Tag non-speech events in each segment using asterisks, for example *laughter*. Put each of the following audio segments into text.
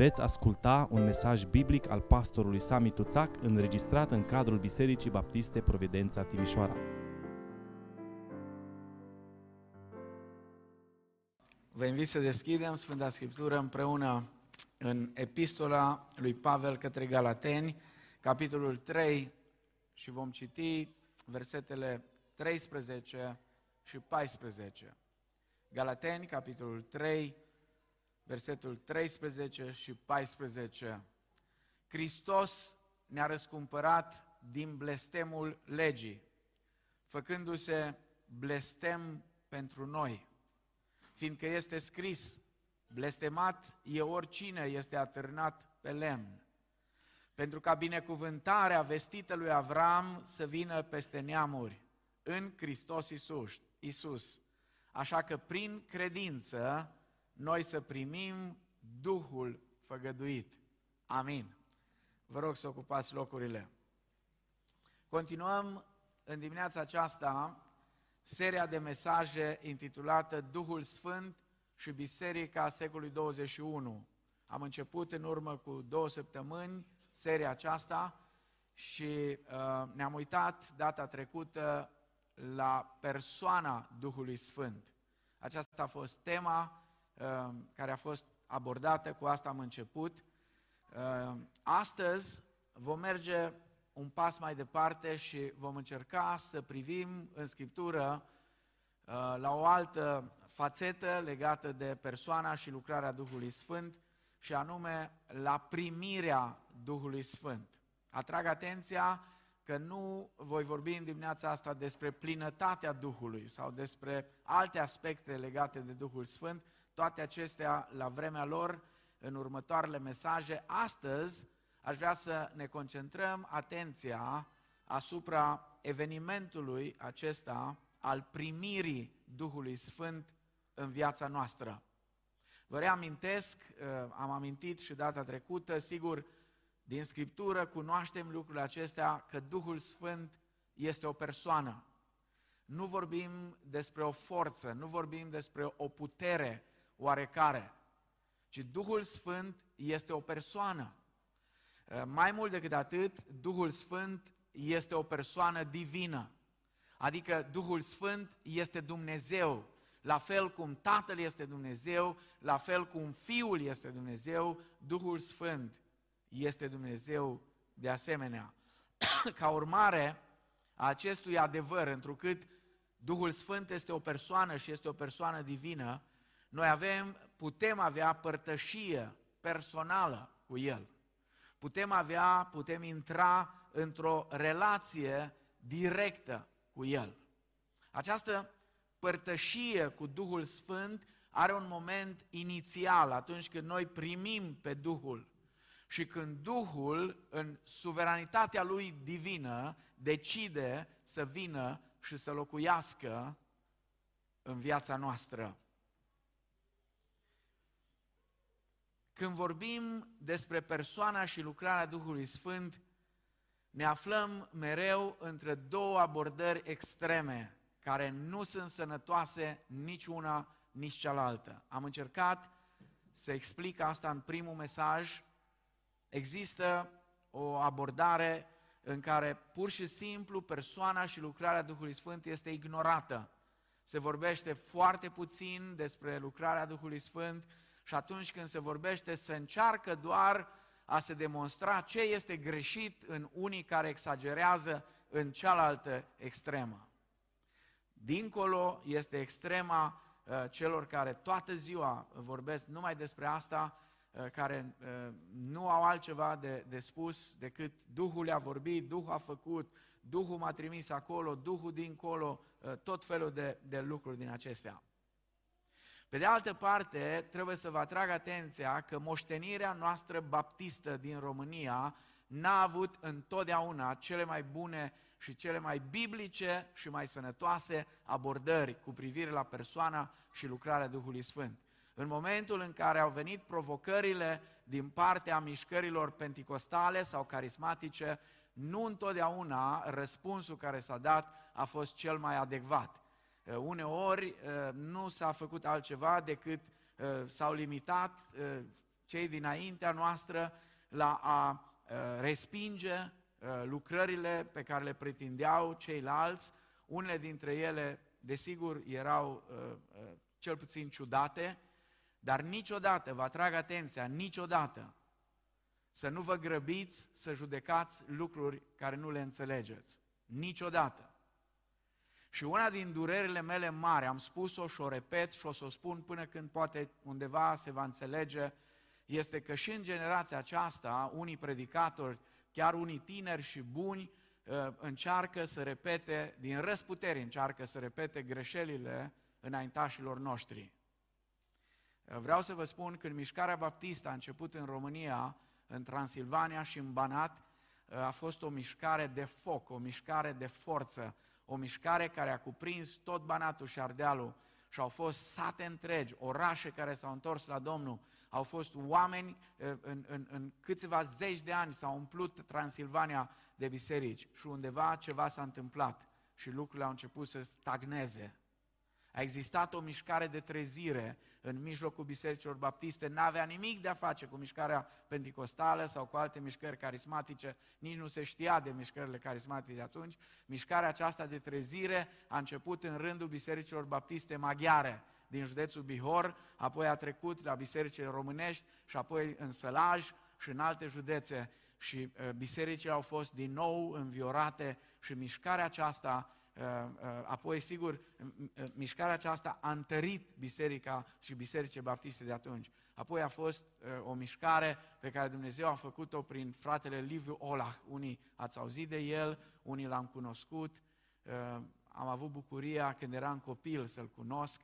Veți asculta un mesaj biblic al pastorului Sami Tuțac înregistrat în cadrul Bisericii Baptiste Providența Timișoara. Vă invit să deschidem Sfânta Scriptură împreună în epistola lui Pavel către Galateni, capitolul 3 și vom citi versetele 13 și 14. Galateni, capitolul 3, versetul 13 și 14. Hristos ne-a răscumpărat din blestemul legii, făcându-se blestem pentru noi, fiindcă este scris, blestemat e oricine este atârnat pe lemn, pentru ca binecuvântarea vestită lui Avram să vină peste neamuri în Hristos Isus. Isus. Așa că prin credință noi să primim Duhul făgăduit. Amin. Vă rog să ocupați locurile. Continuăm în dimineața aceasta seria de mesaje intitulată Duhul Sfânt și Biserica secolului 21. Am început în urmă cu două săptămâni seria aceasta și uh, ne-am uitat data trecută la persoana Duhului Sfânt. Aceasta a fost tema Uh, care a fost abordată, cu asta am început. Uh, astăzi vom merge un pas mai departe și vom încerca să privim în Scriptură uh, la o altă fațetă legată de persoana și lucrarea Duhului Sfânt și anume la primirea Duhului Sfânt. Atrag atenția că nu voi vorbi în dimineața asta despre plinătatea Duhului sau despre alte aspecte legate de Duhul Sfânt, toate acestea la vremea lor în următoarele mesaje. Astăzi aș vrea să ne concentrăm atenția asupra evenimentului acesta al primirii Duhului Sfânt în viața noastră. Vă reamintesc, uh, am amintit și data trecută, sigur, din Scriptură cunoaștem lucrurile acestea, că Duhul Sfânt este o persoană. Nu vorbim despre o forță, nu vorbim despre o putere, oarecare, ci Duhul Sfânt este o persoană. Uh, mai mult decât atât, Duhul Sfânt este o persoană divină. Adică Duhul Sfânt este Dumnezeu. La fel cum Tatăl este Dumnezeu, la fel cum Fiul este Dumnezeu, Duhul Sfânt este Dumnezeu de asemenea. *coughs* Ca urmare a acestui adevăr, întrucât Duhul Sfânt este o persoană și este o persoană divină, noi avem, putem avea părtășie personală cu El. Putem avea, putem intra într-o relație directă cu El. Această părtășie cu Duhul Sfânt are un moment inițial, atunci când noi primim pe Duhul și când Duhul, în suveranitatea Lui divină, decide să vină și să locuiască în viața noastră. Când vorbim despre persoana și lucrarea Duhului Sfânt, ne aflăm mereu între două abordări extreme, care nu sunt sănătoase nici una, nici cealaltă. Am încercat să explic asta în primul mesaj. Există o abordare în care pur și simplu persoana și lucrarea Duhului Sfânt este ignorată. Se vorbește foarte puțin despre lucrarea Duhului Sfânt, și atunci când se vorbește, se încearcă doar a se demonstra ce este greșit în unii care exagerează în cealaltă extremă. Dincolo este extrema uh, celor care toată ziua vorbesc numai despre asta, uh, care uh, nu au altceva de, de spus decât Duhul le-a vorbit, Duhul a făcut, Duhul m-a trimis acolo, Duhul dincolo, tot felul de, de lucruri din acestea. Pe de altă parte, trebuie să vă atrag atenția că moștenirea noastră baptistă din România n-a avut întotdeauna cele mai bune și cele mai biblice și mai sănătoase abordări cu privire la persoana și lucrarea Duhului Sfânt. În momentul în care au venit provocările din partea mișcărilor penticostale sau carismatice, nu întotdeauna răspunsul care s-a dat a fost cel mai adecvat. Uh, uneori uh, nu s-a făcut altceva decât uh, s-au limitat cei dinaintea noastră la a uh, respinge uh, lucrările pe care le pretindeau ceilalți. Unele dintre ele, desigur, erau uh, cel puțin ciudate, dar niciodată, vă atrag atenția, niciodată să nu vă grăbiți să judecați lucruri care nu le înțelegeți. Niciodată. Și una din durerile mele mari, am spus-o și o repet și o să o spun până când poate undeva se va înțelege, este că și în generația aceasta, unii predicatori, chiar unii tineri și buni, ă, încearcă să repete, din răsputeri încearcă să repete greșelile înaintașilor noștri. Vreau să vă spun, când mișcarea baptistă a început în România, în Transilvania și în Banat, a fost o mișcare de foc, o mișcare de forță, o mișcare care a cuprins tot Banatul și Ardealul și au fost sate întregi, orașe care s-au întors la Domnul, au fost oameni, în, în, în câțiva zeci de ani s-au umplut Transilvania de biserici și undeva ceva s-a întâmplat și lucrurile au început să stagneze. A existat o mișcare de trezire în mijlocul bisericilor baptiste, n-avea nimic de a face cu mișcarea penticostală sau cu alte mișcări carismatice, nici nu se știa de mișcările carismatice de atunci. Mișcarea aceasta de trezire a început în rândul bisericilor baptiste maghiare din județul Bihor, apoi a trecut la bisericile românești și apoi în Sălaj și în alte județe. Și uh, bisericile au fost din nou înviorate și mișcarea aceasta Uh, uh, apoi, sigur, mișcarea aceasta a întărit biserica și bisericile baptiste de atunci. Apoi a fost uh, o mișcare pe care Dumnezeu a făcut-o prin fratele Liviu Olah. Unii ați auzit de el, unii l-am cunoscut. Am avut bucuria când eram copil să-l cunosc.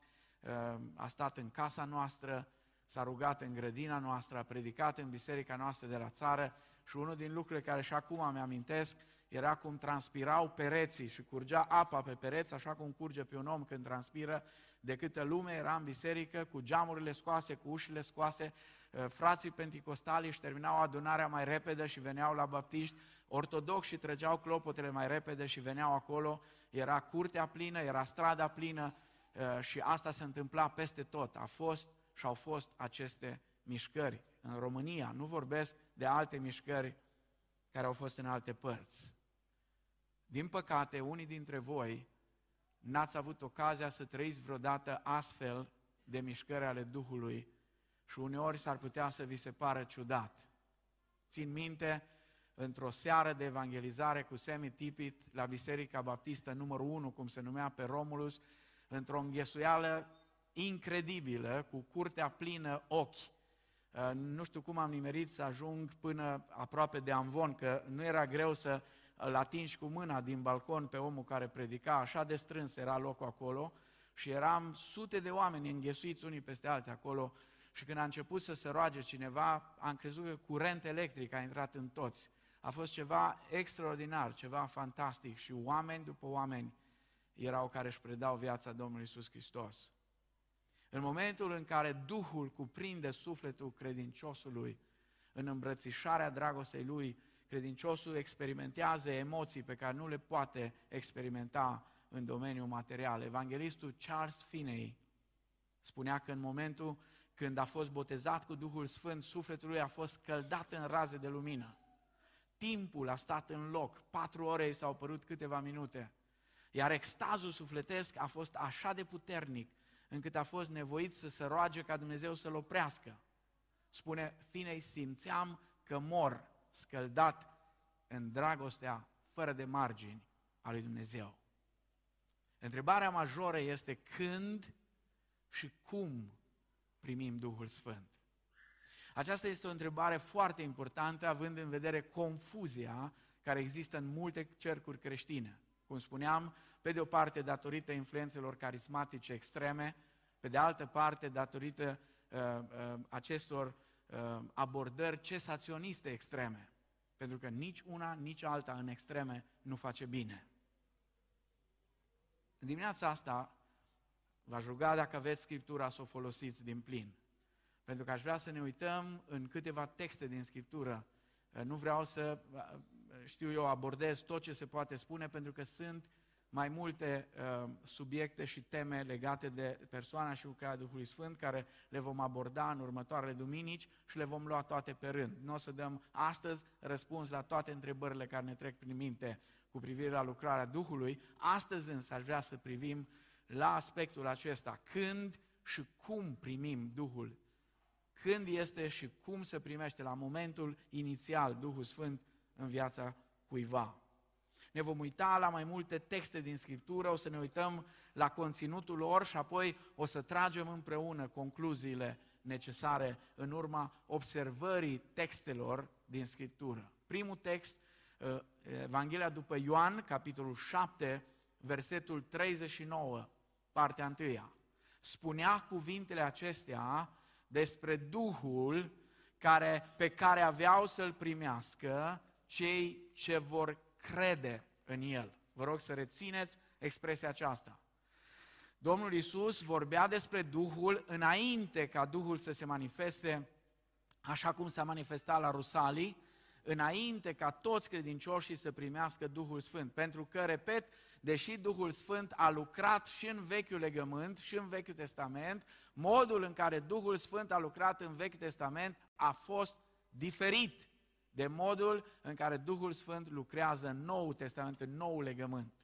A stat în casa noastră, s-a rugat în grădina noastră, a predicat în biserica noastră de la țară și unul din lucrurile care și acum mi-amintesc era cum transpirau pereții și curgea apa pe pereți, așa cum curge pe un om când transpiră, de câtă lume era în biserică, cu geamurile scoase, cu ușile scoase, ă, frații penticostali își terminau adunarea mai repede și veneau la baptiști, ortodoxi trăgeau clopotele mai repede și veneau acolo, era curtea plină, era strada plină ă, și asta se întâmpla peste tot. A fost și au fost aceste mișcări în România. Nu vorbesc de alte mișcări care au fost în alte părți. Din păcate, unii dintre voi n-ați avut ocazia să trăiți vreodată astfel de mișcări ale Duhului și uneori s-ar putea să vi se pară ciudat. Țin minte, într-o seară de evangelizare cu Semi Tipit la Biserica Baptistă numărul 1, cum se numea pe Romulus, într-o înghesuială incredibilă, cu curtea plină ochi. Uh, nu știu cum am nimerit să ajung până aproape de Amvon, că nu era greu să îl atingi cu mâna din balcon pe omul care predica, așa de strâns era locul acolo și eram sute de oameni înghesuiți unii peste alții acolo și când a început să se roage cineva, am crezut că curent electric a intrat în toți. A fost ceva extraordinar, ceva fantastic și oameni după oameni erau care își predau viața Domnului Iisus Hristos. În momentul în care Duhul cuprinde sufletul credinciosului în îmbrățișarea dragostei lui, credinciosul experimentează emoții pe care nu le poate experimenta în domeniul material. Evanghelistul Charles Finney spunea că în momentul când a fost botezat cu Duhul Sfânt, sufletul lui a fost scăldat în raze de lumină. Timpul a stat în loc, patru ore i s-au părut câteva minute, iar extazul sufletesc a fost așa de puternic încât a fost nevoit să se roage ca Dumnezeu să-l oprească. Spune, Finei, simțeam că mor scăldat în dragostea fără de margini a lui Dumnezeu. Întrebarea majoră este când și cum primim Duhul Sfânt. Aceasta este o întrebare foarte importantă, având în vedere confuzia care există în multe cercuri creștine. Cum spuneam, pe de o parte datorită influențelor carismatice extreme, pe de altă parte datorită uh, uh, acestor uh, abordări cesaționiste extreme. Pentru că nici una, nici alta în extreme nu face bine. În dimineața asta v-aș ruga dacă aveți Scriptura să o folosiți din plin. Pentru că aș vrea să ne uităm în câteva texte din Scriptură. Nu vreau să, știu eu, abordez tot ce se poate spune, pentru că sunt mai multe uh, subiecte și teme legate de persoana și lucrarea Duhului Sfânt, care le vom aborda în următoarele duminici și le vom lua toate pe rând. Nu o să dăm astăzi răspuns la toate întrebările care ne trec prin minte cu privire la lucrarea Duhului. Astăzi însă aș vrea să privim la aspectul acesta. Când și cum primim Duhul? Când este și cum se primește la momentul inițial Duhul Sfânt în viața cuiva? Ne vom uita la mai multe texte din Scriptură, o să ne uităm la conținutul lor și apoi o să tragem împreună concluziile necesare în urma observării textelor din Scriptură. Primul text, uh, Evanghelia după Ioan, capitolul 7, versetul 39, partea 1. Spunea cuvintele acestea despre Duhul care, pe care aveau să-l primească cei ce vor crede în El. Vă rog să rețineți expresia aceasta. Domnul Isus vorbea despre Duhul înainte ca Duhul să se manifeste așa cum s-a manifestat la Rusalii, înainte ca toți credincioșii să primească Duhul Sfânt. Pentru că, repet, deși Duhul Sfânt a lucrat și în Vechiul Legământ și în Vechiul Testament, modul în care Duhul Sfânt a lucrat în Vechiul Testament a fost diferit de modul în care Duhul Sfânt lucrează în Noul Testament, în Noul Legământ.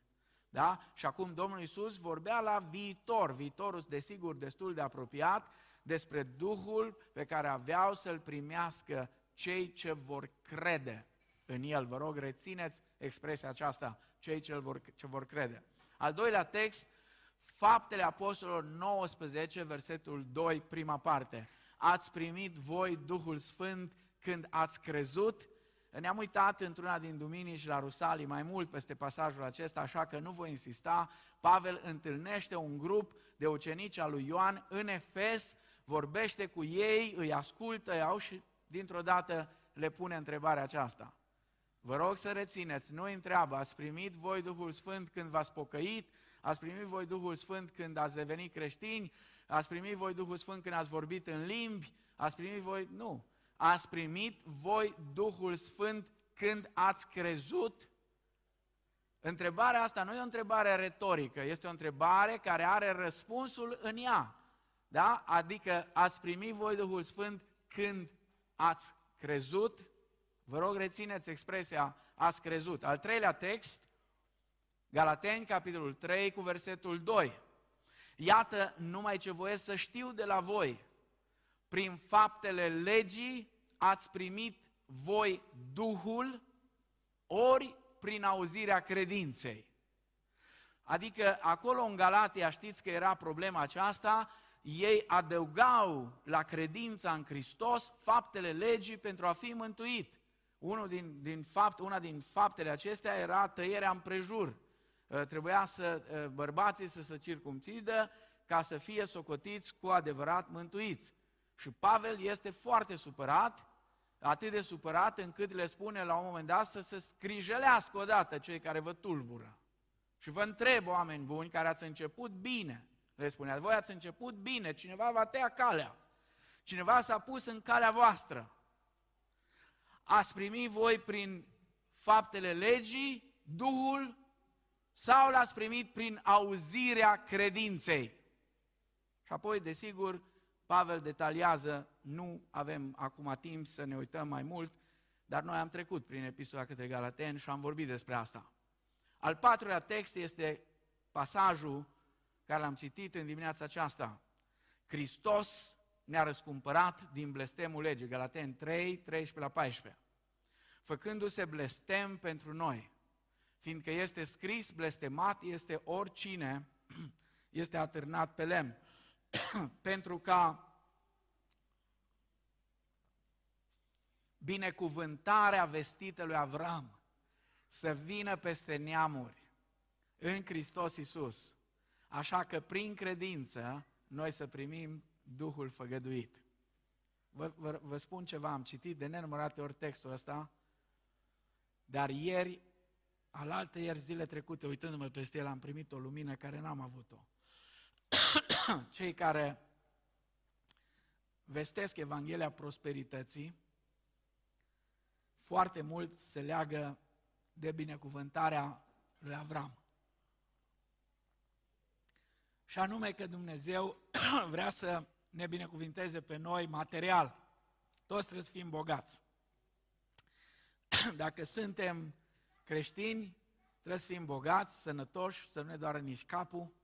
Da? Și acum Domnul Isus vorbea la viitor, viitorul desigur destul de apropiat, despre Duhul pe care aveau să-l primească cei ce vor crede în El. Vă rog, rețineți expresia aceasta, cei ce vor, ce vor crede. Al doilea text, Faptele Apostolilor 19, versetul 2, prima parte. Ați primit voi Duhul Sfânt când ați crezut, ne-am uitat într-una din duminici la Rusalii mai mult peste pasajul acesta, așa că nu voi insista. Pavel întâlnește un grup de ucenici al lui Ioan în Efes, vorbește cu ei, îi ascultă, îi au și dintr-o dată le pune întrebarea aceasta. Vă rog să rețineți, nu întreabă, ați primit voi Duhul Sfânt când v-ați pocăit, ați primit voi Duhul Sfânt când ați devenit creștini, ați primit voi Duhul Sfânt când ați vorbit în limbi, ați primit voi... Nu, ați primit voi Duhul Sfânt când ați crezut? Întrebarea asta nu e o întrebare retorică, este o întrebare care are răspunsul în ea. Da? Adică ați primit voi Duhul Sfânt când ați crezut? Vă rog, rețineți expresia ați crezut. Al treilea text, Galateni, capitolul 3, cu versetul 2. Iată numai ce voiesc să știu de la voi. Prin faptele legii ați primit voi Duhul, ori prin auzirea credinței. Adică acolo în Galatia știți că era problema aceasta, ei adăugau la credința în Hristos faptele legii pentru a fi mântuit. Unul din, din fapt, una din faptele acestea era tăierea împrejur. Ă, trebuia să ă, bărbații să se circumcidă ca să fie socotiți cu adevărat mântuiți. Și Pavel este foarte supărat atât de supărat încât le spune la un moment dat să se scrijelească odată cei care vă tulbură. Și vă întreb, oameni buni, care ați început bine, le spunea, voi ați început bine, cineva va tăia calea, cineva s-a pus în calea voastră. Ați primit voi prin faptele legii Duhul sau l-ați primit prin auzirea credinței? Și apoi, desigur, Pavel detaliază, nu avem acum timp să ne uităm mai mult, dar noi am trecut prin epistola către Galaten și am vorbit despre asta. Al patrulea text este pasajul care l-am citit în dimineața aceasta. Hristos ne-a răscumpărat din blestemul legii, Galaten 3, 13 la 14, făcându-se blestem pentru noi, fiindcă este scris, blestemat este oricine *clears throat* este atârnat pe lemn. *coughs* pentru ca binecuvântarea vestită lui Avram să vină peste neamuri în Hristos Iisus. Așa că prin credință noi să primim Duhul făgăduit. Vă, vă, vă spun ceva, am citit de nenumărate ori textul ăsta, dar ieri, alaltă ieri zile trecute, uitându-mă peste el, am primit o lumină care n-am avut-o. *coughs* *coughs* cei care vestesc Evanghelia prosperității, foarte mult se leagă de binecuvântarea lui Avram. Și anume că Dumnezeu *coughs* vrea să ne binecuvinteze pe noi material. Toți trebuie să fim bogați. *coughs* Dacă suntem creștini, trebuie să fim bogați, sănătoși, să nu ne doară nici capul.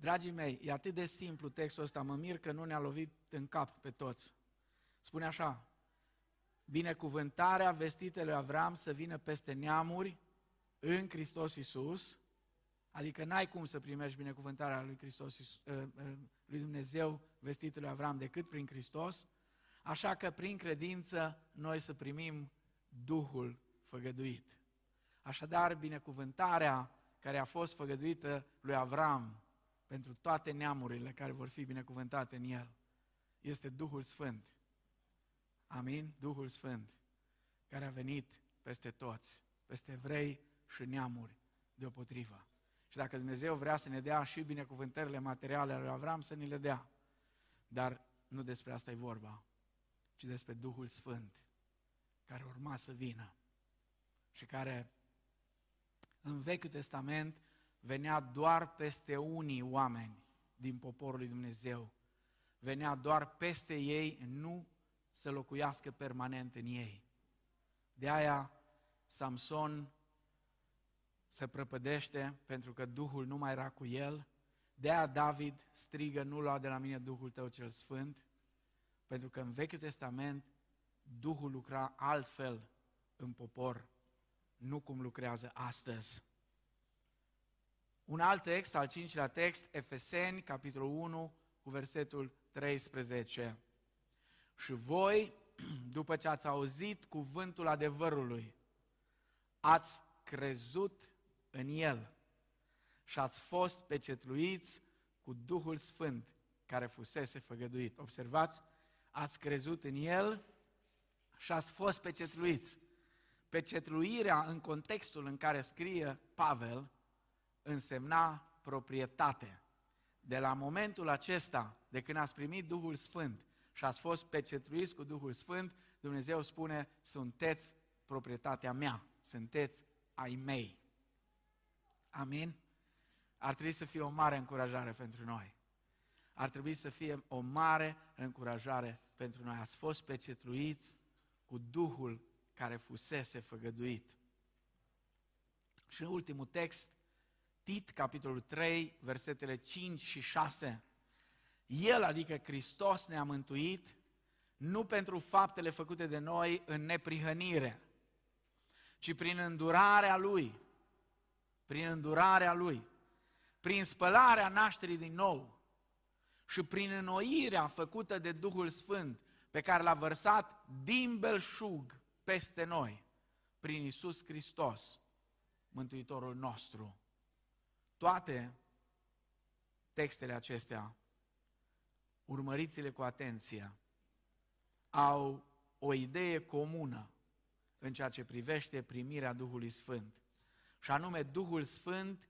Dragii mei, e atât de simplu textul ăsta, mă mir că nu ne-a lovit în cap pe toți. Spune așa, binecuvântarea vestită lui Avram să vină peste neamuri în Hristos Iisus, adică n-ai cum să primești binecuvântarea lui, Hristos, ă, ă, lui Dumnezeu vestită lui Avram decât prin Hristos, așa că prin credință noi să primim Duhul făgăduit. Așadar, binecuvântarea care a fost făgăduită lui Avram pentru toate neamurile care vor fi binecuvântate în el, este Duhul Sfânt. Amin? Duhul Sfânt, care a venit peste toți, peste evrei și neamuri deopotrivă. Și dacă Dumnezeu vrea să ne dea și binecuvântările materiale ale lui Avram, să ni le dea. Dar nu despre asta e vorba, ci despre Duhul Sfânt, care urma să vină și care în Vechiul Testament venea doar peste unii oameni din poporul lui Dumnezeu. Venea doar peste ei, nu să locuiască permanent în ei. De aia Samson se prăpădește pentru că Duhul nu mai era cu el. De aia David strigă, nu lua de la mine Duhul tău cel sfânt, pentru că în Vechiul Testament Duhul lucra altfel în popor, nu cum lucrează astăzi. Un alt text, al cincilea text, Efeseni, capitolul 1, cu versetul 13. Și voi, *clears throat* după ce ați auzit cuvântul adevărului, ați crezut în el și ați fost pecetluiți cu Duhul Sfânt care fusese făgăduit. Observați, ați crezut în el și ați fost pecetluiți. Pecetluirea în contextul în care scrie Pavel însemna proprietate. De la momentul acesta, de când ați primit Duhul Sfânt și ați fost pecetluiți cu Duhul Sfânt, Dumnezeu spune, sunteți proprietatea mea, sunteți ai mei. Amin? Ar trebui să fie o mare încurajare pentru noi. Ar trebui să fie o mare încurajare pentru noi. Ați fost pecetluiți cu Duhul care fusese făgăduit. Și ultimul text, Tit, capitolul 3, versetele 5 și 6. El, adică Hristos, ne-a mântuit nu pentru faptele făcute de noi în neprihănire, ci prin îndurarea Lui, prin îndurarea Lui, prin spălarea nașterii din nou și prin înnoirea făcută de Duhul Sfânt pe care l-a vărsat din belșug peste noi, prin Isus Hristos, Mântuitorul nostru. Toate textele acestea, urmăriți-le cu atenție, au o idee comună în ceea ce privește primirea Duhului Sfânt. Și anume, Duhul Sfânt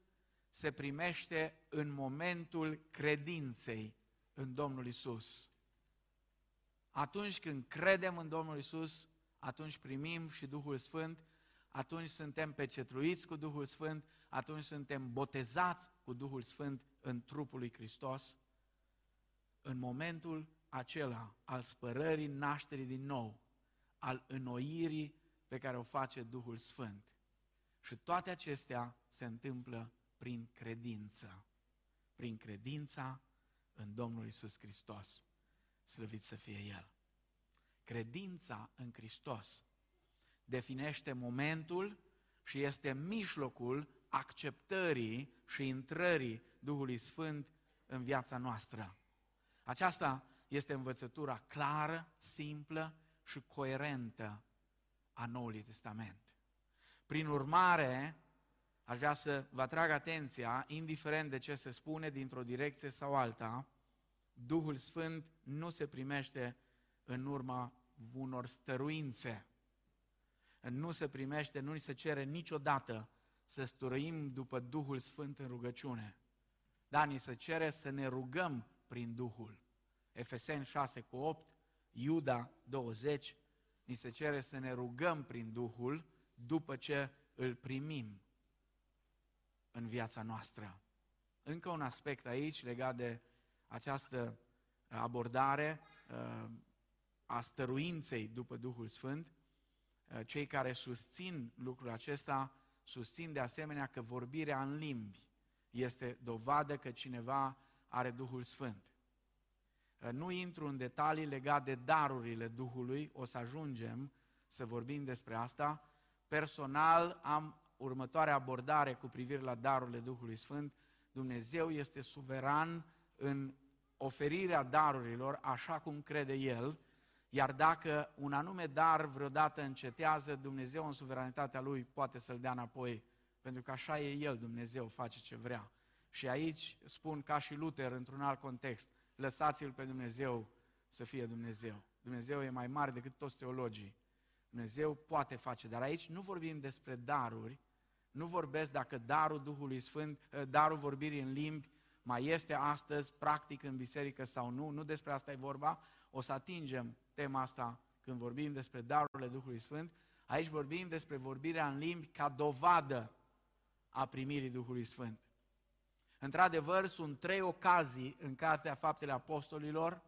se primește în momentul credinței în Domnul Isus. Atunci când credem în Domnul Isus, atunci primim și Duhul Sfânt, atunci suntem pecetruiți cu Duhul Sfânt, atunci suntem botezați cu Duhul Sfânt în trupul lui Hristos. În momentul acela al spărării nașterii din nou, al înnoirii pe care o face Duhul Sfânt. Și toate acestea se întâmplă prin credință. Prin credința în Domnul Isus Hristos. Slăvit să fie El. Credința în Hristos definește momentul și este mijlocul acceptării și intrării Duhului Sfânt în viața noastră. Aceasta este învățătura clară, simplă și coerentă a Noului Testament. Prin urmare, aș vrea să vă atrag atenția, indiferent de ce se spune dintr-o direcție sau alta, Duhul Sfânt nu se primește în urma unor stăruințe. Nu se primește, nu ni se cere niciodată să stăruim după Duhul Sfânt în rugăciune. Da, ni se cere să ne rugăm prin Duhul. Efeseni 6 cu 8, Iuda 20, ni se cere să ne rugăm prin Duhul după ce îl primim. în viața noastră. Încă un aspect aici legat de această abordare uh, a stăruinței după Duhul Sfânt. Uh, cei care susțin lucrul acesta susțin de asemenea că vorbirea în limbi este dovadă că cineva are Duhul Sfânt. Uh, nu intru în detalii legate de darurile Duhului, o să ajungem să vorbim despre asta. Personal am următoarea abordare cu privire la darurile Duhului Sfânt. Dumnezeu este suveran în oferirea darurilor așa cum crede El, iar dacă un anume dar vreodată încetează, Dumnezeu în suveranitatea Lui poate să-l dea înapoi, pentru că așa e El, Dumnezeu face ce vrea. Și aici spun ca și Luther într-un alt context, lăsați-L pe Dumnezeu să fie Dumnezeu. Dumnezeu e mai mare decât toți teologii. Dumnezeu poate face, dar aici nu vorbim despre daruri, nu vorbesc dacă darul Duhului Sfânt, eh, darul vorbirii în limbi mai este astăzi practic în biserică sau nu, nu despre asta e vorba, o să atingem tema asta când vorbim despre darurile Duhului Sfânt. Aici vorbim despre vorbirea în limbi ca dovadă a primirii Duhului Sfânt. Într-adevăr, sunt trei ocazii în Cartea Faptele Apostolilor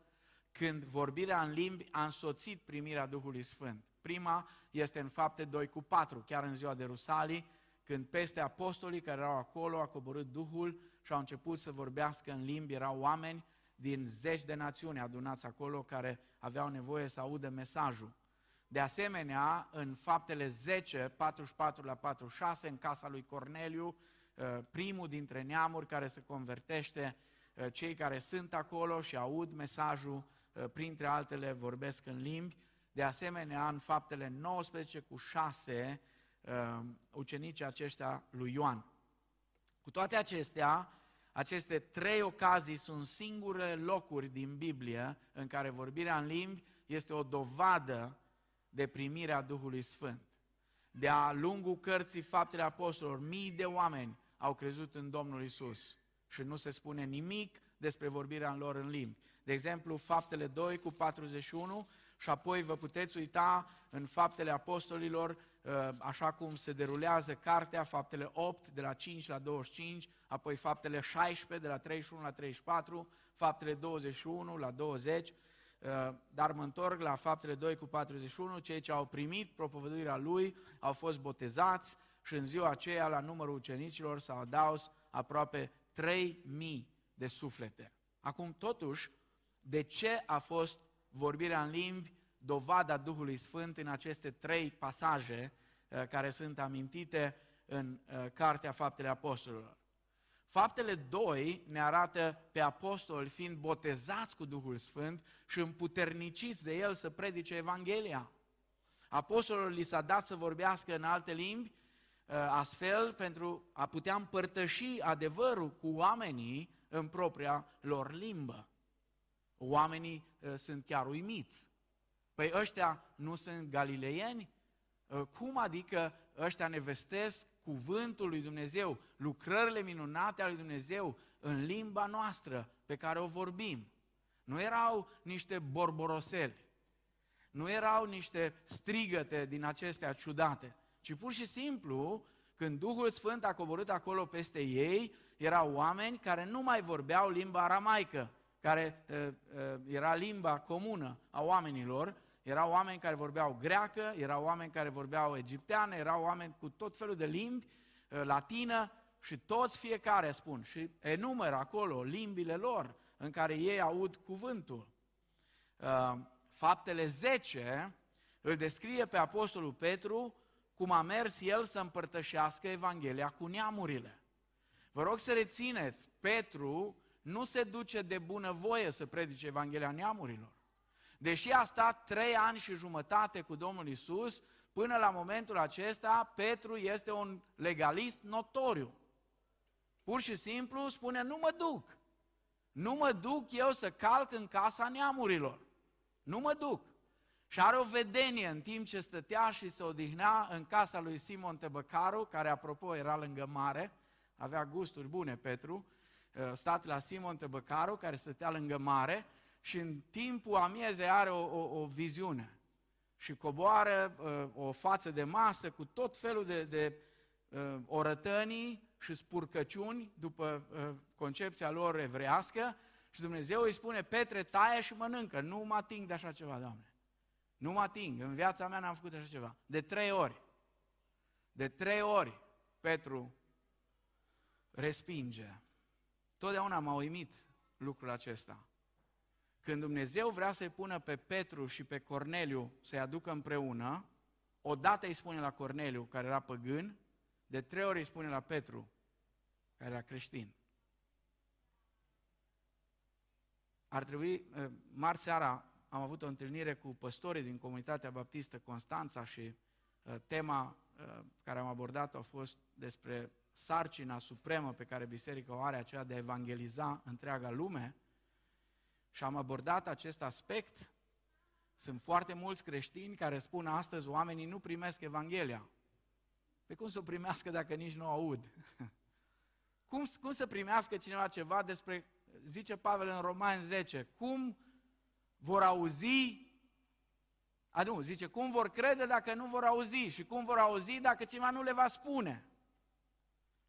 când vorbirea în limbi a însoțit primirea Duhului Sfânt. Prima este în Fapte 2 cu 4, chiar în ziua de Rusalii, când peste apostolii care erau acolo a coborât Duhul și au început să vorbească în limbi, erau oameni din zeci de națiuni adunați acolo care aveau nevoie să audă mesajul. De asemenea, în faptele 10, 44 la 46, în casa lui Corneliu, uh, primul dintre neamuri care se convertește, uh, cei care sunt acolo și aud mesajul, uh, printre altele vorbesc în limbi. De asemenea, în faptele 19 cu 6, ucenicii aceștia lui Ioan. Cu toate acestea, aceste trei ocazii sunt singure locuri din Biblie în care vorbirea în limbi este o dovadă de primirea Duhului Sfânt. De-a lungul cărții Faptele Apostolilor, mii de oameni au crezut în Domnul Isus și nu se spune nimic despre vorbirea în lor în limbi. De exemplu, Faptele 2 cu 41 și apoi vă puteți uita în Faptele Apostolilor, uh, așa cum se derulează cartea, Faptele 8 de la 5 la 25, apoi Faptele 16 de la 31 la 34, Faptele 21 la 20, uh, dar mă întorc la Faptele 2 cu 41, cei ce au primit propovăduirea lui au fost botezați și în ziua aceea la numărul ucenicilor s-au adaus aproape 3000 de suflete. Acum, totuși, de ce a fost vorbirea în limbi, dovada Duhului Sfânt în aceste trei pasaje uh, care sunt amintite în uh, Cartea Faptele Apostolilor. Faptele 2 ne arată pe apostoli fiind botezați cu Duhul Sfânt și împuterniciți de El să predice Evanghelia. Apostolilor li s-a dat să vorbească în alte limbi, uh, astfel pentru a putea împărtăși adevărul cu oamenii în propria lor limbă. Oamenii uh, sunt chiar uimiți. Păi ăștia nu sunt galileieni? Uh, cum adică ăștia ne vestesc cuvântul lui Dumnezeu, lucrările minunate ale lui Dumnezeu în limba noastră pe care o vorbim? Nu erau niște borboroseli, nu erau niște strigăte din acestea ciudate, ci pur și simplu, când Duhul Sfânt a coborât acolo peste ei, erau oameni care nu mai vorbeau limba aramaică, care uh, uh, era limba comună a oamenilor, erau oameni care vorbeau greacă, erau oameni care vorbeau egipteană, erau oameni cu tot felul de limbi, uh, latină, și toți fiecare spun și enumeră acolo limbile lor în care ei aud cuvântul. Faptele 10 îl descrie pe Apostolul Petru cum a mers el să împărtășească Evanghelia cu neamurile. Vă rog să rețineți, Petru nu se duce de bunăvoie să predice Evanghelia neamurilor. Deși a stat trei ani și jumătate cu Domnul Isus, până la momentul acesta, Petru este un legalist notoriu. Pur și simplu spune, nu mă duc. Nu mă duc eu să calc în casa neamurilor. Nu mă duc. Și are o vedenie în timp ce stătea și se odihnea în casa lui Simon Tăbăcaru, care apropo era lângă mare, avea gusturi bune Petru, Uh, stat la Simon Tăbăcaru, care stătea lângă mare, și în timpul amiezei are o, o, o viziune. Și coboară uh, o față de masă cu tot felul de, de uh, orătănii și spurcăciuni după uh, concepția lor evrească și Dumnezeu îi spune, Petre, taie și mănâncă, nu mă ating de așa ceva, Doamne. Nu mă ating, în viața mea n-am făcut așa ceva. De trei ori. De trei ori Petru respinge. Totdeauna m-a uimit lucrul acesta. Când Dumnezeu vrea să-i pună pe Petru și pe Corneliu să-i aducă împreună, odată îi spune la Corneliu, care era păgân, de trei ori îi spune la Petru, care era creștin. Ar trebui, eh, marți seara am avut o întâlnire cu păstorii din comunitatea baptistă Constanța și eh, tema eh, care am abordat-o a fost despre sarcina supremă pe care biserica o are, aceea de a evangeliza întreaga lume. Și am abordat acest aspect. Sunt foarte mulți creștini care spun astăzi oamenii nu primesc Evanghelia. Pe cum să o primească dacă nici nu aud? *laughs* Cum, cum să primească cineva ceva despre, zice Pavel în Roman 10, cum vor auzi, a nu, zice, cum vor crede dacă nu vor auzi și cum vor auzi dacă cineva nu le va spune.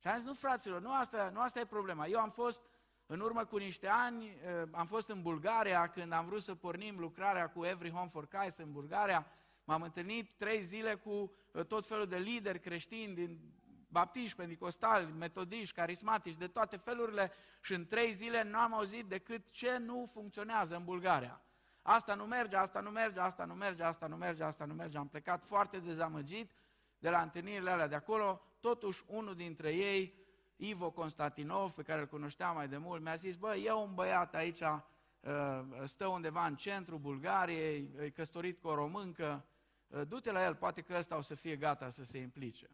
Și am zis, nu fraților, nu asta, nu asta e problema. Eu am fost, în urmă cu niște ani, eh, am fost în Bulgaria când am vrut să pornim lucrarea cu Every Home for Christ în Bulgaria. M-am întâlnit trei zile cu eh, tot felul de lideri creștini din baptiști, pentecostali, metodiști, carismatici, de toate felurile și în trei zile nu am auzit decât ce nu funcționează în Bulgaria. Asta nu merge, asta nu merge, asta nu merge, asta nu merge, asta nu merge. Am plecat foarte dezamăgit de la întâlnirile alea de acolo. Totuși, unul dintre ei, Ivo Constantinov, pe care îl cunoșteam mai de mult, mi-a zis, bă, e un băiat aici, uh, stă undeva în centru Bulgariei, e căsătorit cu o româncă, uh, du-te la el, poate că ăsta o să fie gata să se implice.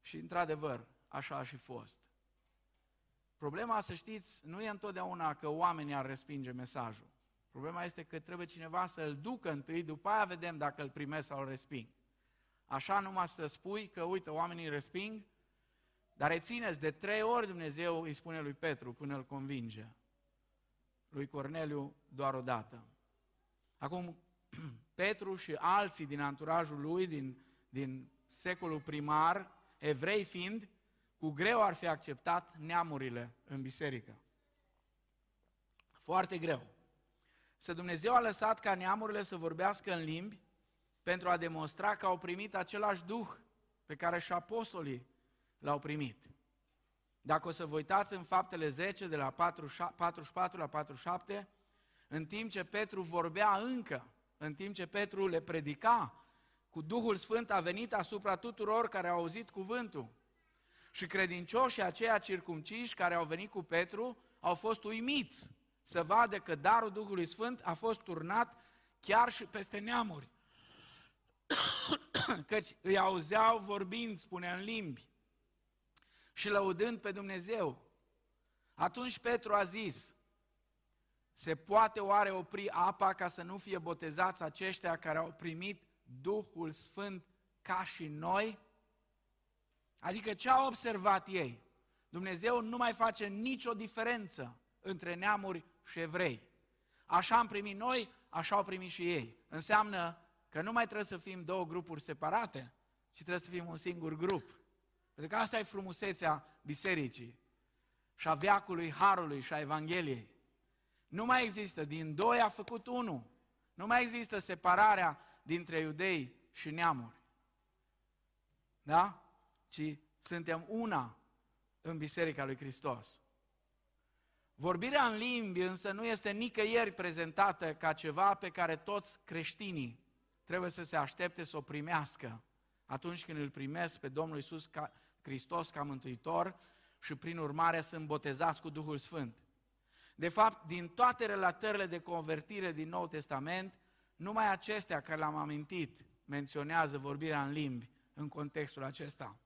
Și într-adevăr, așa a și fost. Problema, să știți, nu e întotdeauna că oamenii ar respinge mesajul. Problema este că trebuie cineva să îl ducă întâi, după aia vedem dacă îl primesc sau îl resping. Așa numai să spui că, uite, oamenii îl resping, dar rețineți, de trei ori Dumnezeu îi spune lui Petru până îl convinge. Lui Corneliu doar o dată. Acum, *clears throat* Petru și alții din anturajul lui, din, din secolul primar, evrei fiind, cu greu ar fi acceptat neamurile în biserică. Foarte greu. Să Dumnezeu a lăsat ca neamurile să vorbească în limbi pentru a demonstra că au primit același Duh pe care și apostolii l-au primit. Dacă o să vă uitați în faptele 10, de la 44 la 47, în timp ce Petru vorbea încă, în timp ce Petru le predica, cu Duhul Sfânt a venit asupra tuturor care au auzit cuvântul. Și credincioșii aceia circumciși care au venit cu Petru au fost uimiți să vadă că darul Duhului Sfânt a fost turnat chiar și peste neamuri. *coughs* Căci îi auzeau vorbind, spune în limbi, și lăudând pe Dumnezeu. Atunci Petru a zis, se poate oare opri apa ca să nu fie botezați aceștia care au primit Duhul Sfânt ca și noi? Adică ce au observat ei? Dumnezeu nu mai face nicio diferență între neamuri și evrei. Așa am primit noi, așa au primit și ei. Înseamnă că nu mai trebuie să fim două grupuri separate, ci trebuie să fim un singur grup. Pentru că asta e frumusețea bisericii și a veacului Harului și a Evangheliei. Nu mai există, din doi a făcut unul. Nu mai există separarea dintre iudei și neamuri. Da? Ci suntem una în Biserica lui Hristos. Vorbirea în limbi însă nu este nicăieri prezentată ca ceva pe care toți creștinii trebuie să se aștepte să o primească atunci când îl primesc pe Domnul Isus ca Hristos ca Mântuitor și prin urmare sunt botezați cu Duhul Sfânt. De fapt, din toate relatările de convertire din Nou Testament, numai acestea care le-am amintit menționează vorbirea în limbi în contextul acesta.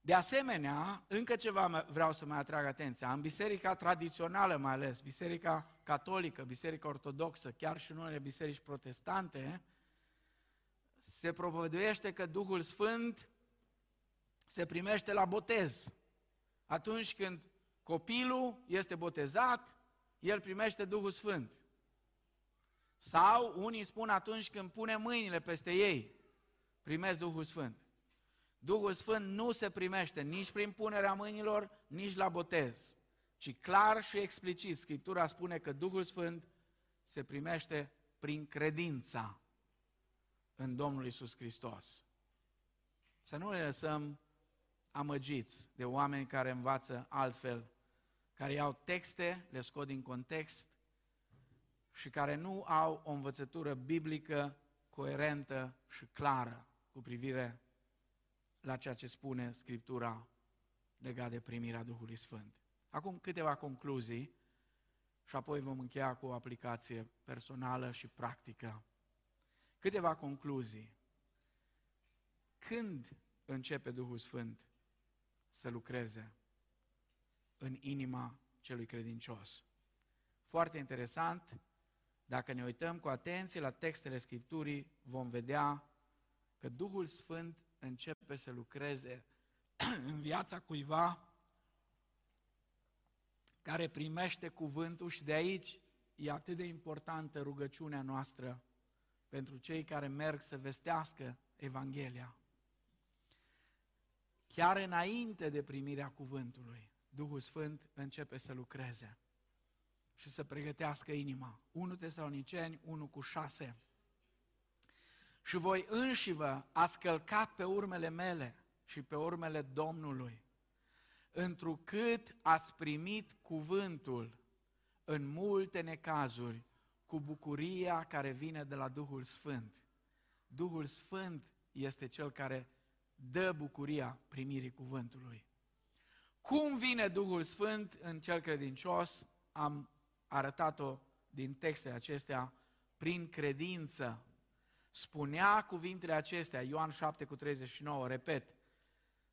De asemenea, încă ceva vreau să mai atrag atenția. În biserica tradițională mai ales, biserica catolică, biserica ortodoxă, chiar și în unele biserici protestante, se propovăduiește că Duhul Sfânt se primește la botez. Atunci când copilul este botezat, el primește Duhul Sfânt. Sau unii spun atunci când pune mâinile peste ei, primesc Duhul Sfânt. Duhul Sfânt nu se primește nici prin punerea mâinilor, nici la botez, ci clar și explicit Scriptura spune că Duhul Sfânt se primește prin credința în Domnul Isus Hristos. Să nu ne lăsăm amăgiți de oameni care învață altfel, care iau texte, le scot din context și care nu au o învățătură biblică coerentă și clară cu privire la ceea ce spune Scriptura legat de primirea Duhului Sfânt. Acum câteva concluzii și apoi vom încheia cu o aplicație personală și practică. Câteva concluzii. Când începe Duhul Sfânt să lucreze în inima celui credincios? Foarte interesant, dacă ne uităm cu atenție la textele Scripturii, vom vedea că Duhul Sfânt începe să lucreze *clears throat* în viața cuiva care primește cuvântul și de aici e atât de importantă rugăciunea noastră pentru cei care merg să vestească Evanghelia. Chiar înainte de primirea cuvântului, Duhul Sfânt începe să lucreze și să pregătească inima. 1 Tesaloniceni 1 cu 6. Și voi înși vă ați călcat pe urmele mele și pe urmele Domnului, întrucât ați primit cuvântul în multe necazuri cu bucuria care vine de la Duhul Sfânt. Duhul Sfânt este cel care dă bucuria primirii cuvântului. Cum vine Duhul Sfânt în cel credincios? Am arătat-o din textele acestea prin credință. Spunea cuvintele acestea, Ioan 7 cu 39, repet,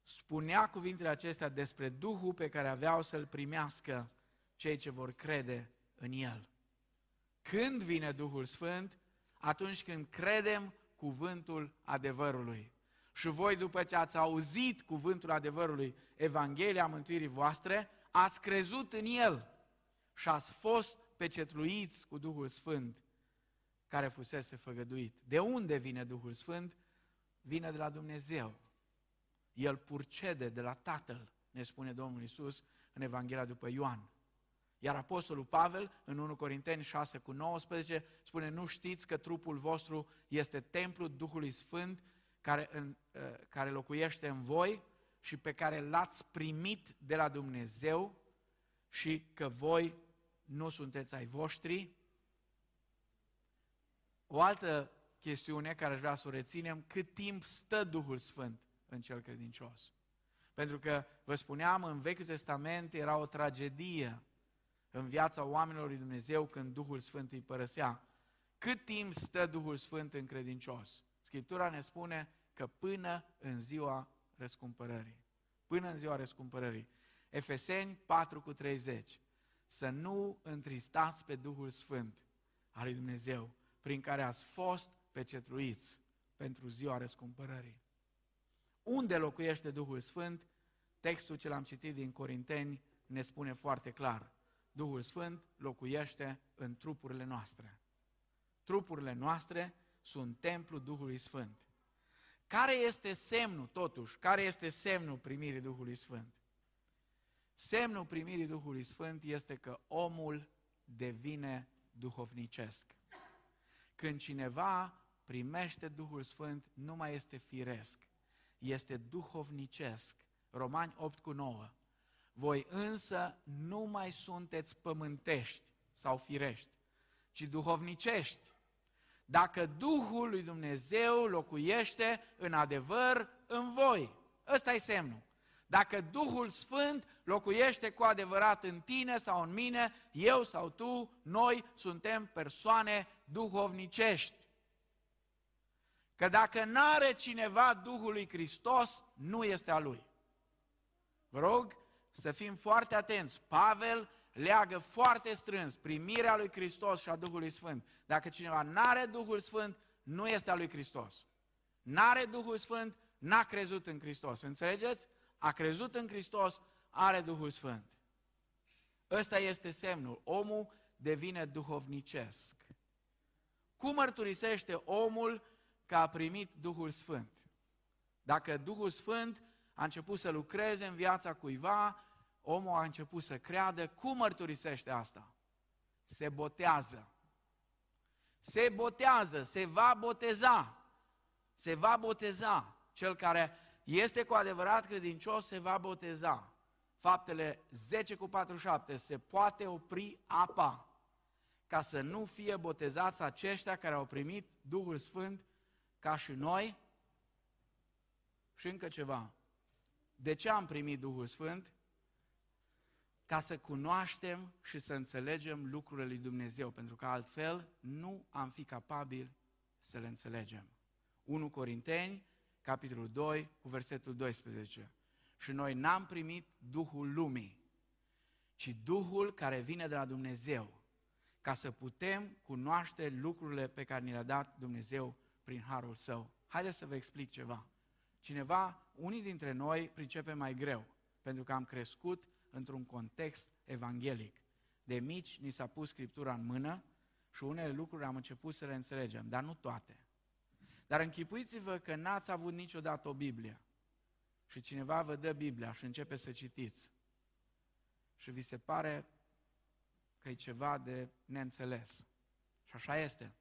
spunea cuvintele acestea despre Duhul pe care aveau să-l primească cei ce vor crede în El. Când vine Duhul Sfânt? Atunci când credem cuvântul adevărului. Și voi, după ce ați auzit cuvântul adevărului, Evanghelia mântuirii voastre, ați crezut în El și ați fost pecetluiți cu Duhul Sfânt care fusese făgăduit. De unde vine Duhul Sfânt? Vine de la Dumnezeu. El purcede de la Tatăl, ne spune Domnul Isus în Evanghelia după Ioan. Iar Apostolul Pavel, în 1 Corinteni 6 cu 19, spune, nu știți că trupul vostru este templul Duhului Sfânt care, în, uh, care locuiește în voi și pe care l-ați primit de la Dumnezeu și că voi nu sunteți ai voștri. O altă chestiune care aș vrea să o reținem, cât timp stă Duhul Sfânt în cel credincios. Pentru că, vă spuneam, în Vechiul Testament era o tragedie în viața oamenilor lui Dumnezeu când Duhul Sfânt îi părăsea. Cât timp stă Duhul Sfânt în credincios? Scriptura ne spune că până în ziua răscumpărării. Până în ziua răscumpărării. Efeseni 4 cu 30. Să nu întristați pe Duhul Sfânt al lui Dumnezeu, prin care ați fost pecetruiți pentru ziua răscumpărării. Unde locuiește Duhul Sfânt? Textul ce l-am citit din Corinteni ne spune foarte clar. Duhul Sfânt locuiește în trupurile noastre. Trupurile noastre sunt templul Duhului Sfânt. Care este semnul, totuși, care este semnul primirii Duhului Sfânt? Semnul primirii Duhului Sfânt este că omul devine duhovnicesc. Când cineva primește Duhul Sfânt, nu mai este firesc, este duhovnicesc. Romani 8 cu 9. Voi însă nu mai sunteți pământești sau firești, ci duhovnicești. Dacă Duhul lui Dumnezeu locuiește în adevăr în voi. Ăsta e semnul. Dacă Duhul Sfânt locuiește cu adevărat în tine sau în mine, eu sau tu, noi suntem persoane duhovnicești. Că dacă n-are cineva Duhul lui Hristos, nu este a lui. Vă rog să fim foarte atenți. Pavel leagă foarte strâns primirea lui Hristos și a Duhului Sfânt. Dacă cineva n-are Duhul Sfânt, nu este a lui Hristos. N-are Duhul Sfânt, n-a crezut în Hristos. Înțelegeți? A crezut în Hristos, are Duhul Sfânt. Ăsta este semnul. Omul devine duhovnicesc. Cum mărturisește omul că a primit Duhul Sfânt? Dacă Duhul Sfânt a început să lucreze în viața cuiva, omul a început să creadă, cum mărturisește asta? Se botează. Se botează, se va boteza. Se va boteza. Cel care este cu adevărat credincios se va boteza. Faptele 10 cu 47, se poate opri apa ca să nu fie botezați aceștia care au primit Duhul Sfânt ca și noi. Și încă ceva. De ce am primit Duhul Sfânt? Ca să cunoaștem și să înțelegem lucrurile lui Dumnezeu, pentru că altfel nu am fi capabili să le înțelegem. 1 Corinteni, capitolul 2, cu versetul 12. Și noi n-am primit Duhul lumii, ci Duhul care vine de la Dumnezeu, ca să putem cunoaște lucrurile pe care ni le-a dat Dumnezeu prin harul său. Haideți să vă explic ceva. Cineva, unii dintre noi pricepe mai greu, pentru că am crescut într-un context evanghelic. De mici ni s-a pus Scriptura în mână și unele lucruri am început să le înțelegem, dar nu toate. Dar închipuiți-vă că n-ați avut niciodată o Biblie și cineva vă dă Biblia și începe să citiți și vi se pare că e ceva de neînțeles. Și așa este.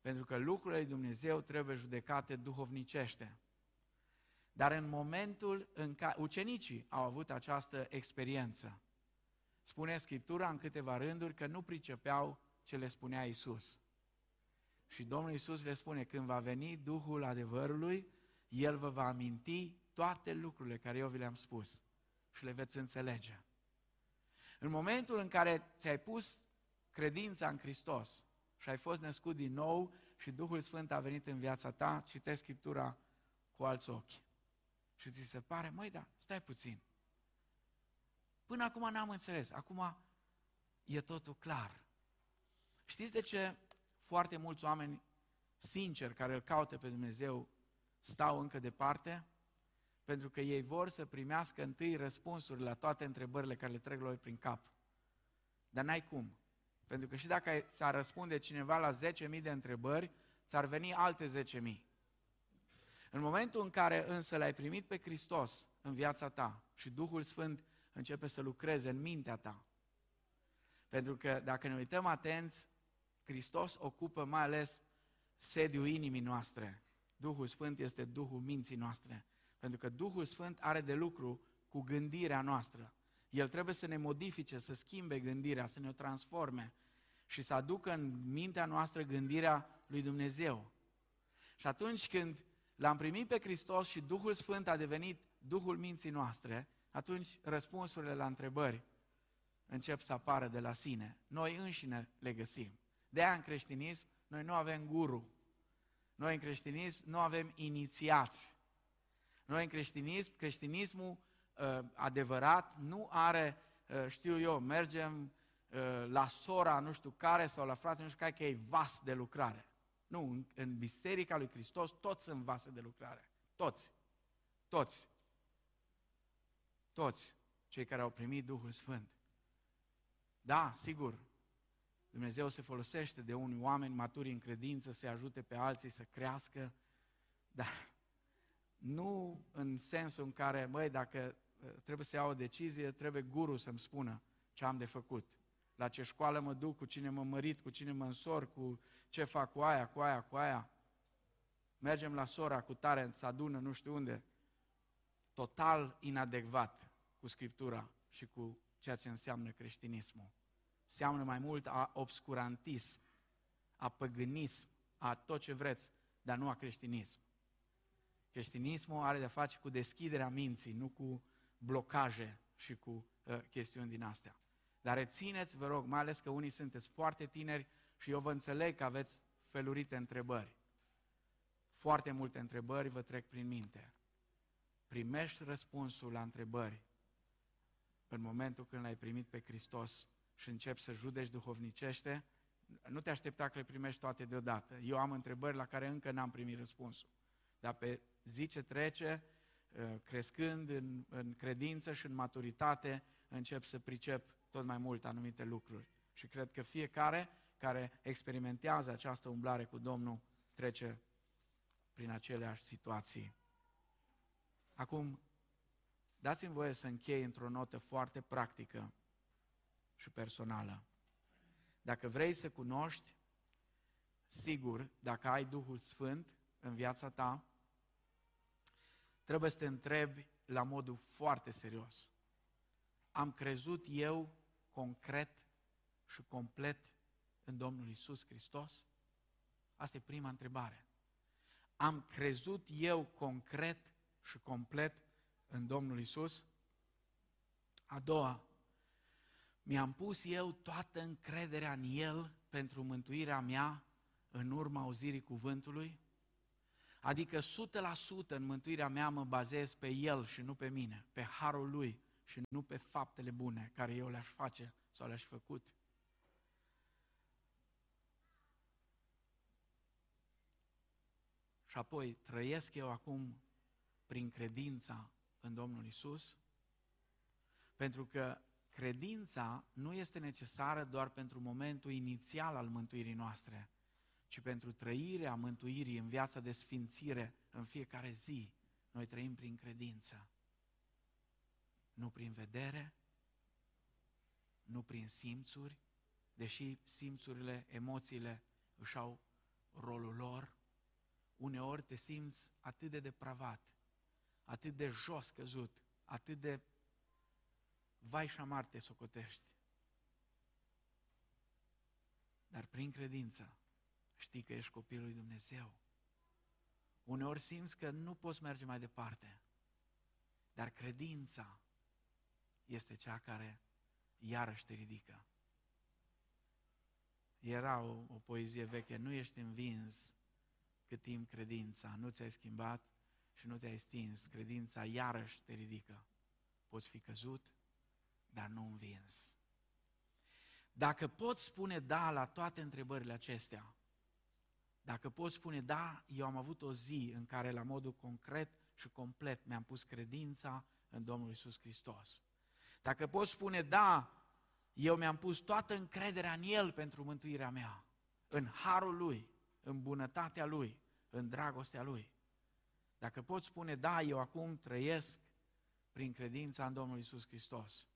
Pentru că lucrurile lui Dumnezeu trebuie judecate duhovnicește. Dar în momentul în care ucenicii au avut această experiență, spune Scriptura în câteva rânduri că nu pricepeau ce le spunea Isus. Și Domnul Isus le spune, când va veni Duhul adevărului, El vă va aminti toate lucrurile care eu vi le-am spus și le veți înțelege. În momentul în care ți-ai pus credința în Hristos și ai fost născut din nou și Duhul Sfânt a venit în viața ta, citești Scriptura cu alți ochi. Și ți se pare, măi, da, stai puțin. Până acum n-am înțeles, acum e totul clar. Știți de ce foarte mulți oameni sinceri care îl caută pe Dumnezeu stau încă departe? Pentru că ei vor să primească întâi răspunsuri la toate întrebările care le trec lor prin cap. Dar n-ai cum. Pentru că și dacă ți-ar răspunde cineva la 10.000 de întrebări, ți-ar veni alte 10.000. În momentul în care însă l-ai primit pe Hristos în viața ta și Duhul Sfânt începe să lucreze în mintea ta, pentru că dacă ne uităm atenți, Hristos ocupă mai ales sediul inimii noastre. Duhul Sfânt este Duhul minții noastre. Pentru că Duhul Sfânt are de lucru cu gândirea noastră. El trebuie să ne modifice, să schimbe gândirea, să ne o transforme și să aducă în mintea noastră gândirea lui Dumnezeu. Și atunci când l-am primit pe Hristos și Duhul Sfânt a devenit Duhul minții noastre, atunci răspunsurile la întrebări încep să apară de la sine. Noi înșine le găsim. De aia în creștinism noi nu avem guru. Noi în creștinism nu avem inițiați. Noi în creștinism, creștinismul uh, adevărat nu are, uh, știu eu, mergem uh, la sora nu știu care sau la frate nu știu care, că e vas de lucrare. Nu, în, în Biserica lui Hristos toți sunt vase de lucrare. Toți. Toți. Toți cei care au primit Duhul Sfânt. Da, sigur, Dumnezeu se folosește de unii oameni maturi în credință să ajute pe alții să crească, dar nu în sensul în care, măi, dacă uh, trebuie să iau o decizie, trebuie guru să-mi spună ce am de făcut. La ce școală mă duc, cu cine mă mărit, cu cine mă însor, cu ce fac cu aia, cu aia, cu aia. Mergem la sora cu tare, să adună nu știu unde. Total inadecvat cu Scriptura și cu ceea ce înseamnă creștinismul. Seamănă mai mult a obscurantism, a păgânism, a tot ce vreți, dar nu a creștinism. Creștinismul are de face cu deschiderea minții, nu cu blocaje și cu uh, chestiuni din astea. Dar rețineți, vă rog, mai ales că unii sunteți foarte tineri și eu vă înțeleg că aveți felurite întrebări. Foarte multe întrebări vă trec prin minte. Primești răspunsul la întrebări în momentul când l-ai primit pe Hristos și începi să judeci duhovnicește, nu te aștepta că le primești toate deodată. Eu am întrebări la care încă n-am primit răspunsul. Dar pe zi ce trece, uh, crescând în, în credință și în maturitate, încep să pricep tot mai mult anumite lucruri. Și cred că fiecare care experimentează această umblare cu Domnul trece prin aceleași situații. Acum, dați-mi voie să închei într-o notă foarte practică și personală. Dacă vrei să cunoști, sigur, dacă ai Duhul Sfânt în viața ta, trebuie să te întrebi la modul foarte serios. Am crezut eu concret și complet în Domnul Isus Hristos? Asta e prima întrebare. Am crezut eu concret și complet în Domnul Isus? A doua, mi-am pus eu toată încrederea în El pentru mântuirea mea în urma auzirii cuvântului? Adică 100% în mântuirea mea mă bazez pe El și nu pe mine, pe harul Lui și nu pe faptele bune care eu le-aș face sau le-aș făcut. Și apoi trăiesc eu acum prin credința în Domnul Isus, pentru că credința nu este necesară doar pentru momentul inițial al mântuirii noastre, ci pentru trăirea mântuirii în viața de sfințire în fiecare zi. Noi trăim prin credință, nu prin vedere, nu prin simțuri, deși simțurile, emoțiile își au rolul lor, uneori te simți atât de depravat, atât de jos căzut, atât de vai și amar te socotești. Dar prin credință știi că ești copilul lui Dumnezeu. Uneori simți că nu poți merge mai departe, dar credința este cea care iarăși te ridică. Era o, o poezie veche, nu ești învins cât timp credința nu ți-ai schimbat și nu te-ai stins, credința iarăși te ridică. Poți fi căzut, dar nu învins. Dacă poți spune da la toate întrebările acestea, dacă poți spune da, eu am avut o zi în care la modul concret și complet mi-am pus credința în Domnul Isus Hristos. Dacă poți spune da, eu mi-am pus toată încrederea în El pentru mântuirea mea, în harul Lui, în bunătatea Lui, în dragostea Lui. Dacă poți spune, da, eu acum trăiesc prin credința în Domnul Isus Hristos,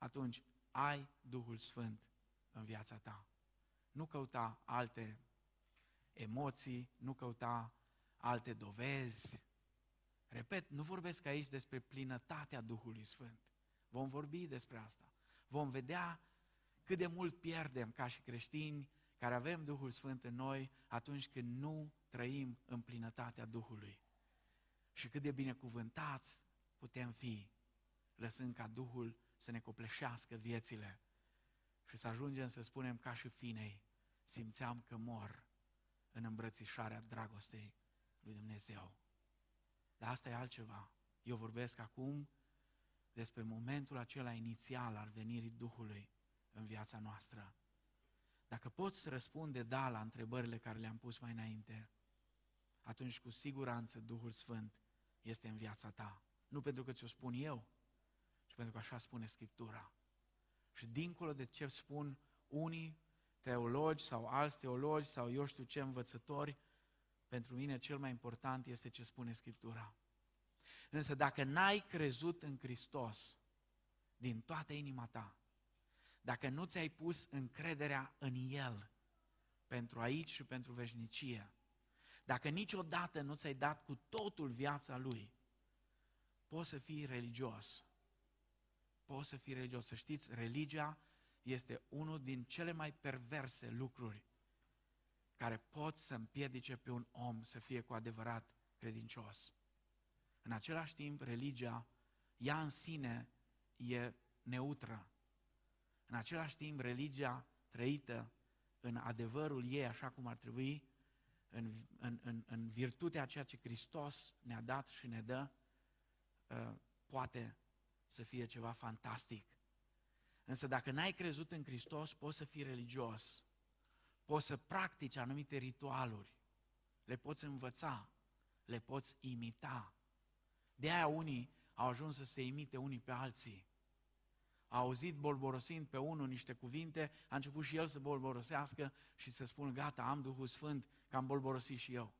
atunci ai Duhul Sfânt în viața ta. Nu căuta alte emoții, nu căuta alte dovezi. Repet, nu vorbesc aici despre plinătatea Duhului Sfânt. Vom vorbi despre asta. Vom vedea cât de mult pierdem ca și creștini care avem Duhul Sfânt în noi atunci când nu trăim în plinătatea Duhului. Și cât de binecuvântați putem fi, lăsând ca Duhul să ne copleșească viețile și să ajungem să spunem ca și finei, simțeam că mor în îmbrățișarea dragostei lui Dumnezeu. Dar asta e altceva. Eu vorbesc acum despre momentul acela inițial al venirii Duhului în viața noastră. Dacă poți răspunde da la întrebările care le-am pus mai înainte, atunci cu siguranță Duhul Sfânt este în viața ta. Nu pentru că ți-o spun eu, ci pentru că așa spune Scriptura. Și dincolo de ce spun unii teologi sau alți teologi sau eu știu ce învățători, pentru mine cel mai important este ce spune Scriptura. Însă dacă n-ai crezut în Hristos din toată inima ta, dacă nu ți-ai pus încrederea în El pentru aici și pentru veșnicie, dacă niciodată nu ți-ai dat cu totul viața Lui, poți să fii religios. Poți să fii religios. Să știți, religia este unul din cele mai perverse lucruri care pot să împiedice pe un om să fie cu adevărat credincios. În același timp, religia, ea în sine, e neutră. În același timp, religia trăită în adevărul ei așa cum ar trebui, în, în, în, în virtutea ceea ce Hristos ne-a dat și ne dă, uh, poate să fie ceva fantastic. Însă dacă n-ai crezut în Hristos, poți să fii religios, poți să practici anumite ritualuri, le poți învăța, le poți imita. De aia unii au ajuns să se imite unii pe alții a auzit bolborosind pe unul niște cuvinte, a început și el să bolborosească și să spună, gata, am Duhul Sfânt, că am bolborosit și eu.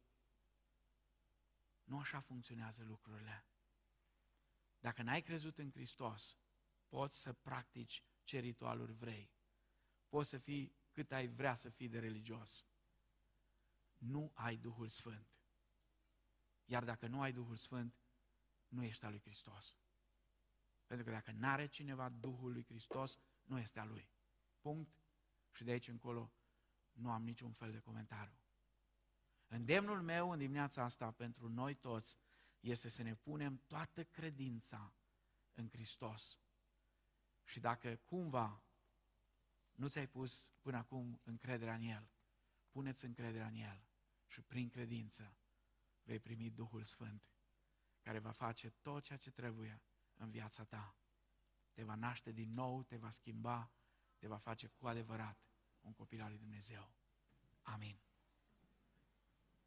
Nu așa funcționează lucrurile. Dacă n-ai crezut în Hristos, poți să practici ce ritualuri vrei. Poți să fii cât ai vrea să fii de religios. Nu ai Duhul Sfânt. Iar dacă nu ai Duhul Sfânt, nu ești al lui Hristos. Pentru că dacă n-are cineva Duhul lui Hristos, nu este al lui. Punct. Și de aici încolo nu am niciun fel de comentariu. Îndemnul meu în dimineața asta pentru noi toți este să ne punem toată credința în Hristos. Și dacă cumva nu ți-ai pus până acum încrederea în El, puneți încrederea în El și prin credință vei primi Duhul Sfânt, care va face tot ceea ce trebuie în viața ta. Te va naște din nou, te va schimba, te va face cu adevărat un copil al lui Dumnezeu. Amin.